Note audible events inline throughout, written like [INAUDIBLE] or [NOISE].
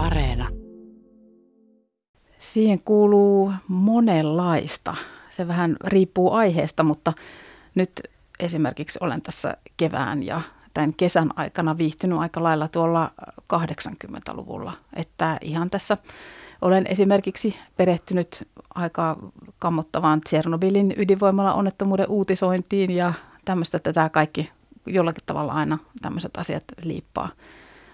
Areena. Siihen kuuluu monenlaista. Se vähän riippuu aiheesta, mutta nyt esimerkiksi olen tässä kevään ja tämän kesän aikana viihtynyt aika lailla tuolla 80-luvulla. Että ihan tässä olen esimerkiksi perehtynyt aika kammottavaan Tsernobylin ydinvoimalla onnettomuuden uutisointiin ja tämmöistä, että tämä kaikki jollakin tavalla aina tämmöiset asiat liippaa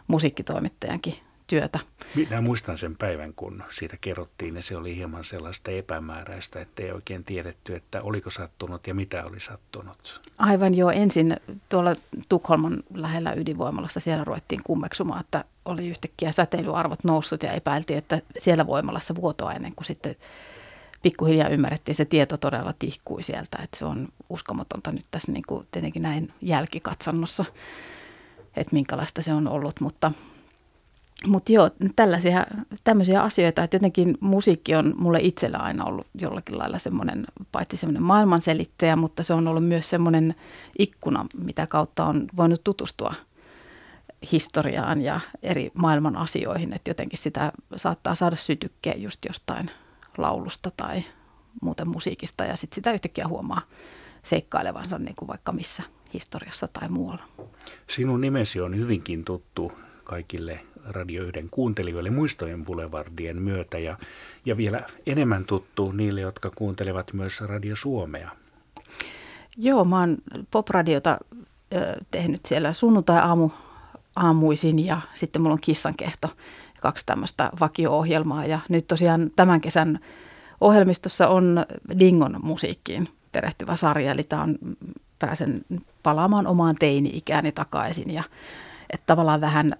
musiikkitoimittajankin työtä. Minä muistan sen päivän, kun siitä kerrottiin ja se oli hieman sellaista epämääräistä, että ei oikein tiedetty, että oliko sattunut ja mitä oli sattunut. Aivan jo ensin tuolla Tukholman lähellä ydinvoimalassa siellä ruvettiin kummeksumaan, että oli yhtäkkiä säteilyarvot noussut ja epäiltiin, että siellä voimalassa vuotoa ennen kuin sitten pikkuhiljaa ymmärrettiin, se tieto todella tihkui sieltä, että se on uskomatonta nyt tässä niin kuin tietenkin näin jälkikatsannossa, että minkälaista se on ollut, mutta mutta joo, tällaisia, tämmöisiä asioita, että jotenkin musiikki on mulle itsellä aina ollut jollakin lailla semmoinen, paitsi semmoinen maailmanselittäjä, mutta se on ollut myös semmoinen ikkuna, mitä kautta on voinut tutustua historiaan ja eri maailman asioihin, että jotenkin sitä saattaa saada sytykkeen just jostain laulusta tai muuten musiikista ja sitten sitä yhtäkkiä huomaa seikkailevansa niin kuin vaikka missä historiassa tai muualla. Sinun nimesi on hyvinkin tuttu kaikille Radio 1 kuuntelijoille muistojen Boulevardien myötä ja, ja vielä enemmän tuttu niille, jotka kuuntelevat myös Radio Suomea. Joo, mä oon popradiota ö, tehnyt siellä sunnuntai-aamu aamuisin ja sitten mulla on kissankehto, kaksi tämmöistä vakio-ohjelmaa ja nyt tosiaan tämän kesän ohjelmistossa on Dingon musiikkiin perehtyvä sarja, eli tämä on, pääsen palaamaan omaan teini-ikääni takaisin ja että tavallaan vähän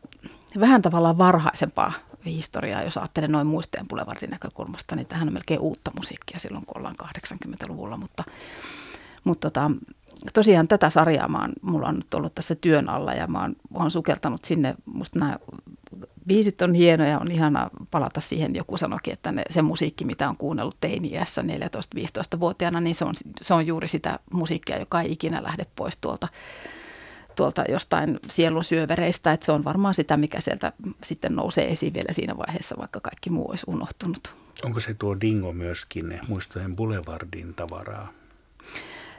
vähän tavallaan varhaisempaa historiaa, jos ajattelen noin muisteen Boulevardin näkökulmasta, niin tähän on melkein uutta musiikkia silloin, kun ollaan 80-luvulla, mutta, mutta tota, tosiaan tätä sarjaa mä oon, mulla on nyt ollut tässä työn alla ja mä oon, oon sukeltanut sinne, musta nämä biisit on hienoja, on ihana palata siihen, joku sanoikin, että ne, se musiikki, mitä on kuunnellut teini-iässä 14-15-vuotiaana, niin se on, se on juuri sitä musiikkia, joka ei ikinä lähde pois tuolta tuolta jostain sielun syövereistä, että se on varmaan sitä, mikä sieltä sitten nousee esiin vielä siinä vaiheessa, vaikka kaikki muu olisi unohtunut. Onko se tuo dingo myöskin muistojen boulevardin tavaraa?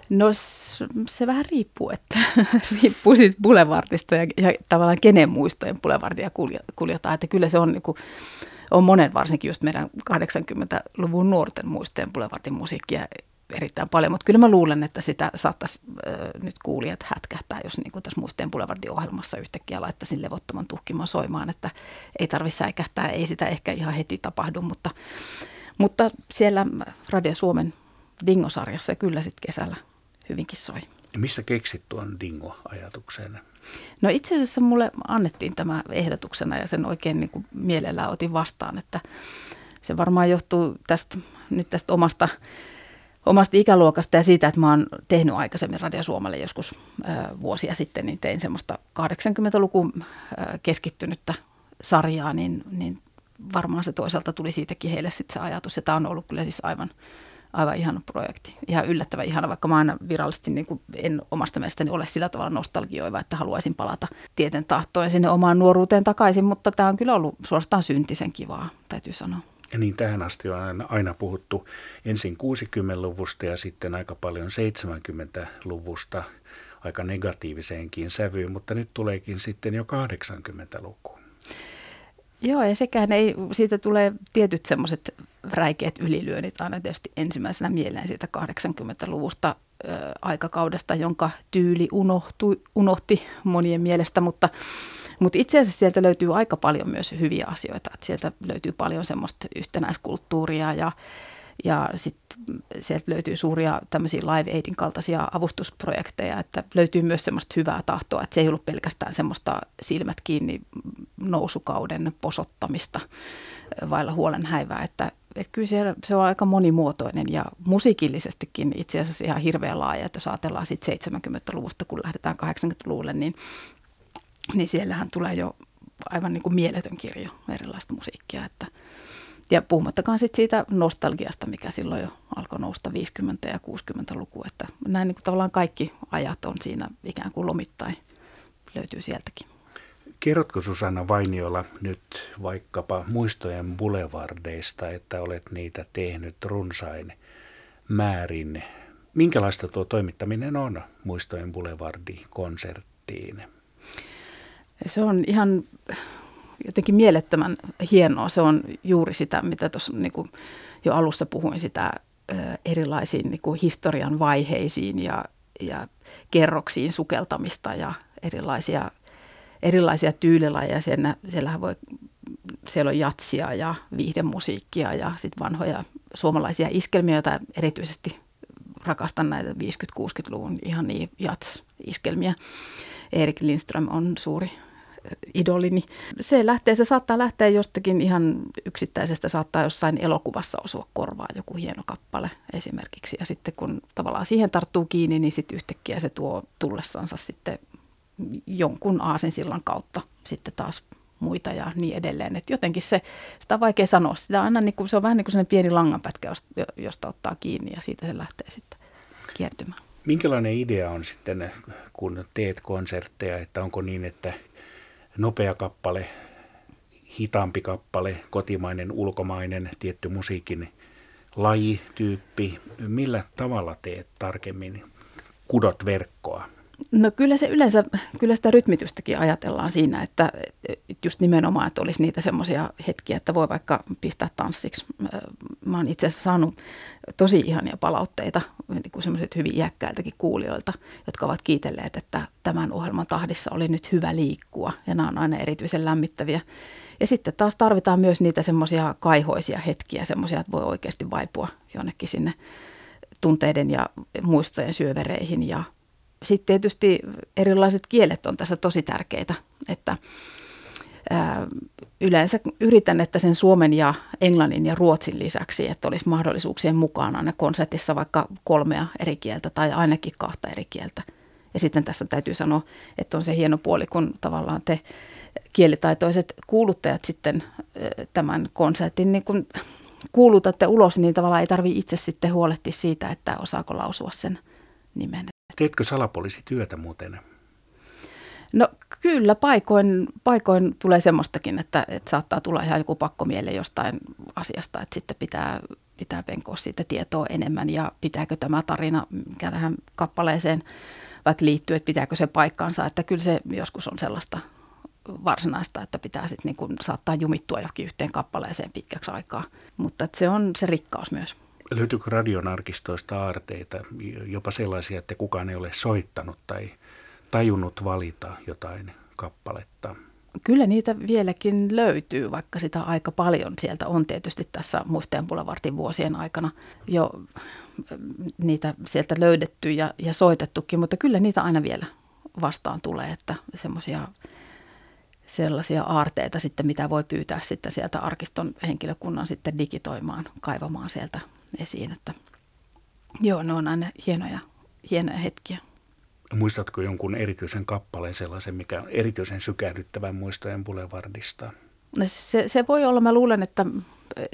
No se vähän riippuu, että [LAUGHS] riippuu siitä boulevardista ja, ja tavallaan kenen muistojen boulevardia kuljetaan. Että kyllä se on, niin kuin, on monen varsinkin just meidän 80-luvun nuorten muistojen boulevardin musiikkia erittäin paljon, mutta kyllä mä luulen, että sitä saattaisi äh, nyt kuulijat hätkähtää, jos niin kuin tässä Muisteen Boulevardin ohjelmassa yhtäkkiä laittaisin levottoman tuhkimaan soimaan, että ei tarvitse säikähtää, ei sitä ehkä ihan heti tapahdu, mutta, mutta siellä Radio Suomen Dingo-sarjassa kyllä sitten kesällä hyvinkin soi. Mistä keksit tuon Dingo-ajatuksen? No itse asiassa mulle annettiin tämä ehdotuksena ja sen oikein niin kuin mielellään otin vastaan, että se varmaan johtuu tästä, nyt tästä omasta omasta ikäluokasta ja siitä, että mä oon tehnyt aikaisemmin Radio Suomelle joskus ö, vuosia sitten, niin tein semmoista 80-lukun ö, keskittynyttä sarjaa, niin, niin varmaan se toisaalta tuli siitäkin heille sitten se ajatus. Ja tämä on ollut kyllä siis aivan, aivan ihana projekti. Ihan yllättävän ihana, vaikka mä aina virallisesti niin kuin en omasta mielestäni ole sillä tavalla nostalgioiva, että haluaisin palata tieten tahtoen sinne omaan nuoruuteen takaisin, mutta tämä on kyllä ollut suorastaan syntisen kivaa, täytyy sanoa. Niin tähän asti on aina puhuttu ensin 60-luvusta ja sitten aika paljon 70-luvusta aika negatiiviseenkin sävyyn, mutta nyt tuleekin sitten jo 80-luku. Joo, ja sekään ei, siitä tulee tietyt semmoiset räikeät ylilyönnit aina tietysti ensimmäisenä mieleen siitä 80-luvusta ö, aikakaudesta, jonka tyyli unohtui, unohti monien mielestä, mutta mutta itse asiassa sieltä löytyy aika paljon myös hyviä asioita. Et sieltä löytyy paljon semmoista yhtenäiskulttuuria ja, ja sitten sieltä löytyy suuria tämmöisiä Live Aidin kaltaisia avustusprojekteja, että löytyy myös semmoista hyvää tahtoa, että se ei ollut pelkästään semmoista silmät kiinni nousukauden posottamista vailla huolen häivää, että, että kyllä se, se on aika monimuotoinen ja musiikillisestikin itse asiassa ihan hirveän laaja, että jos ajatellaan sitten 70-luvusta, kun lähdetään 80-luvulle, niin niin siellähän tulee jo aivan niin kuin mieletön kirjo erilaista musiikkia. Että, ja puhumattakaan sit siitä nostalgiasta, mikä silloin jo alkoi nousta 50- ja 60-luku. Että näin niin kuin tavallaan kaikki ajat on siinä ikään kuin lomittain löytyy sieltäkin. Kerrotko Susanna Vainiola nyt vaikkapa muistojen boulevardeista, että olet niitä tehnyt runsain määrin? Minkälaista tuo toimittaminen on muistojen boulevardi-konserttiin? Se on ihan jotenkin mielettömän hienoa. Se on juuri sitä, mitä tuossa niin jo alussa puhuin, sitä erilaisiin niin kuin historian vaiheisiin ja, ja kerroksiin sukeltamista ja erilaisia, erilaisia tyylilajeja. Siellä, siellähän voi, siellä on jatsia ja viihdemusiikkia ja sitten vanhoja suomalaisia iskelmiä, joita erityisesti rakastan näitä 50-60-luvun ihan niin jats-iskelmiä. Erik Lindström on suuri idolini. Se lähtee, se saattaa lähteä jostakin ihan yksittäisestä, saattaa jossain elokuvassa osua korvaa joku hieno kappale esimerkiksi. Ja sitten kun tavallaan siihen tarttuu kiinni, niin sitten yhtäkkiä se tuo tullessansa sitten jonkun aasinsillan kautta sitten taas muita ja niin edelleen. Et jotenkin se, sitä on vaikea sanoa. Sitä aina niin kuin, se on vähän niin kuin pieni langanpätkä, josta ottaa kiinni ja siitä se lähtee sitten kiertymään. Minkälainen idea on sitten, kun teet konsertteja, että onko niin, että nopea kappale, hitaampi kappale, kotimainen, ulkomainen, tietty musiikin laji, tyyppi. Millä tavalla teet tarkemmin, kudot verkkoa? No kyllä se yleensä, kyllä sitä rytmitystäkin ajatellaan siinä, että just nimenomaan, että olisi niitä semmoisia hetkiä, että voi vaikka pistää tanssiksi. Mä oon itse asiassa saanut tosi ihania palautteita niin kuin semmoiset hyvin iäkkäiltäkin kuulijoilta, jotka ovat kiitelleet, että tämän ohjelman tahdissa oli nyt hyvä liikkua ja nämä on aina erityisen lämmittäviä. Ja sitten taas tarvitaan myös niitä semmoisia kaihoisia hetkiä, semmoisia, että voi oikeasti vaipua jonnekin sinne tunteiden ja muistojen syövereihin ja sitten tietysti erilaiset kielet on tässä tosi tärkeitä, että ää, yleensä yritän, että sen suomen ja englannin ja ruotsin lisäksi, että olisi mahdollisuuksien mukaan aina konsertissa vaikka kolmea eri kieltä tai ainakin kahta eri kieltä. Ja sitten tässä täytyy sanoa, että on se hieno puoli, kun tavallaan te kielitaitoiset kuuluttajat sitten tämän konsertin niin kun kuulutatte ulos, niin tavallaan ei tarvitse itse sitten huolehtia siitä, että osaako lausua sen nimen. Teetkö salapoliisityötä muuten? No kyllä, paikoin, paikoin tulee semmoistakin, että, että saattaa tulla ihan joku pakko mieleen jostain asiasta, että sitten pitää, pitää penkoa siitä tietoa enemmän ja pitääkö tämä tarina, mikä tähän kappaleeseen vaikka liittyy, että pitääkö se paikkaansa, että kyllä se joskus on sellaista varsinaista, että pitää sitten niin saattaa jumittua johonkin yhteen kappaleeseen pitkäksi aikaa, mutta se on se rikkaus myös. Löytyykö radionarkistoista aarteita, jopa sellaisia, että kukaan ei ole soittanut tai tajunnut valita jotain kappaletta? Kyllä niitä vieläkin löytyy, vaikka sitä aika paljon sieltä on tietysti tässä Mustajan Boulevardin vuosien aikana jo niitä sieltä löydetty ja, ja soitettukin, mutta kyllä niitä aina vielä vastaan tulee, että semmoisia sellaisia aarteita sitten, mitä voi pyytää sitten sieltä arkiston henkilökunnan sitten digitoimaan, kaivamaan sieltä esiin. Että joo, ne on aina hienoja, hienoja hetkiä. Muistatko jonkun erityisen kappaleen sellaisen, mikä on erityisen sykähdyttävän muistojen Boulevardista? No se, se voi olla, mä luulen, että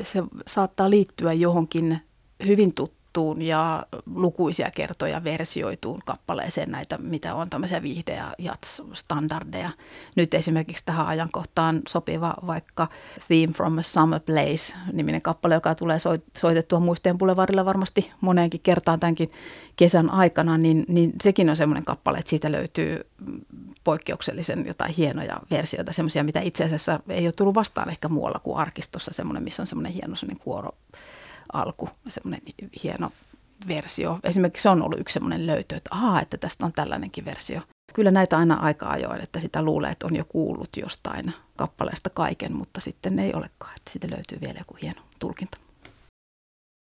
se saattaa liittyä johonkin hyvin tuttuun verrattuun ja lukuisia kertoja versioituun kappaleeseen näitä, mitä on tämmöisiä viihde- ja jats-standardeja. Nyt esimerkiksi tähän ajankohtaan sopiva vaikka Theme from a Summer Place, niminen kappale, joka tulee soitettua muisteen Boulevardilla varmasti moneenkin kertaan tämänkin kesän aikana, niin, niin sekin on semmoinen kappale, että siitä löytyy poikkeuksellisen jotain hienoja versioita, semmoisia, mitä itse asiassa ei ole tullut vastaan ehkä muualla kuin arkistossa, semmoinen, missä on semmoinen hieno semmoinen kuoro alku, semmoinen hieno versio. Esimerkiksi se on ollut yksi semmoinen löytö, että ahaa, että tästä on tällainenkin versio. Kyllä näitä aina aika ajoin, että sitä luulee, että on jo kuullut jostain kappaleesta kaiken, mutta sitten ei olekaan, että siitä löytyy vielä joku hieno tulkinta.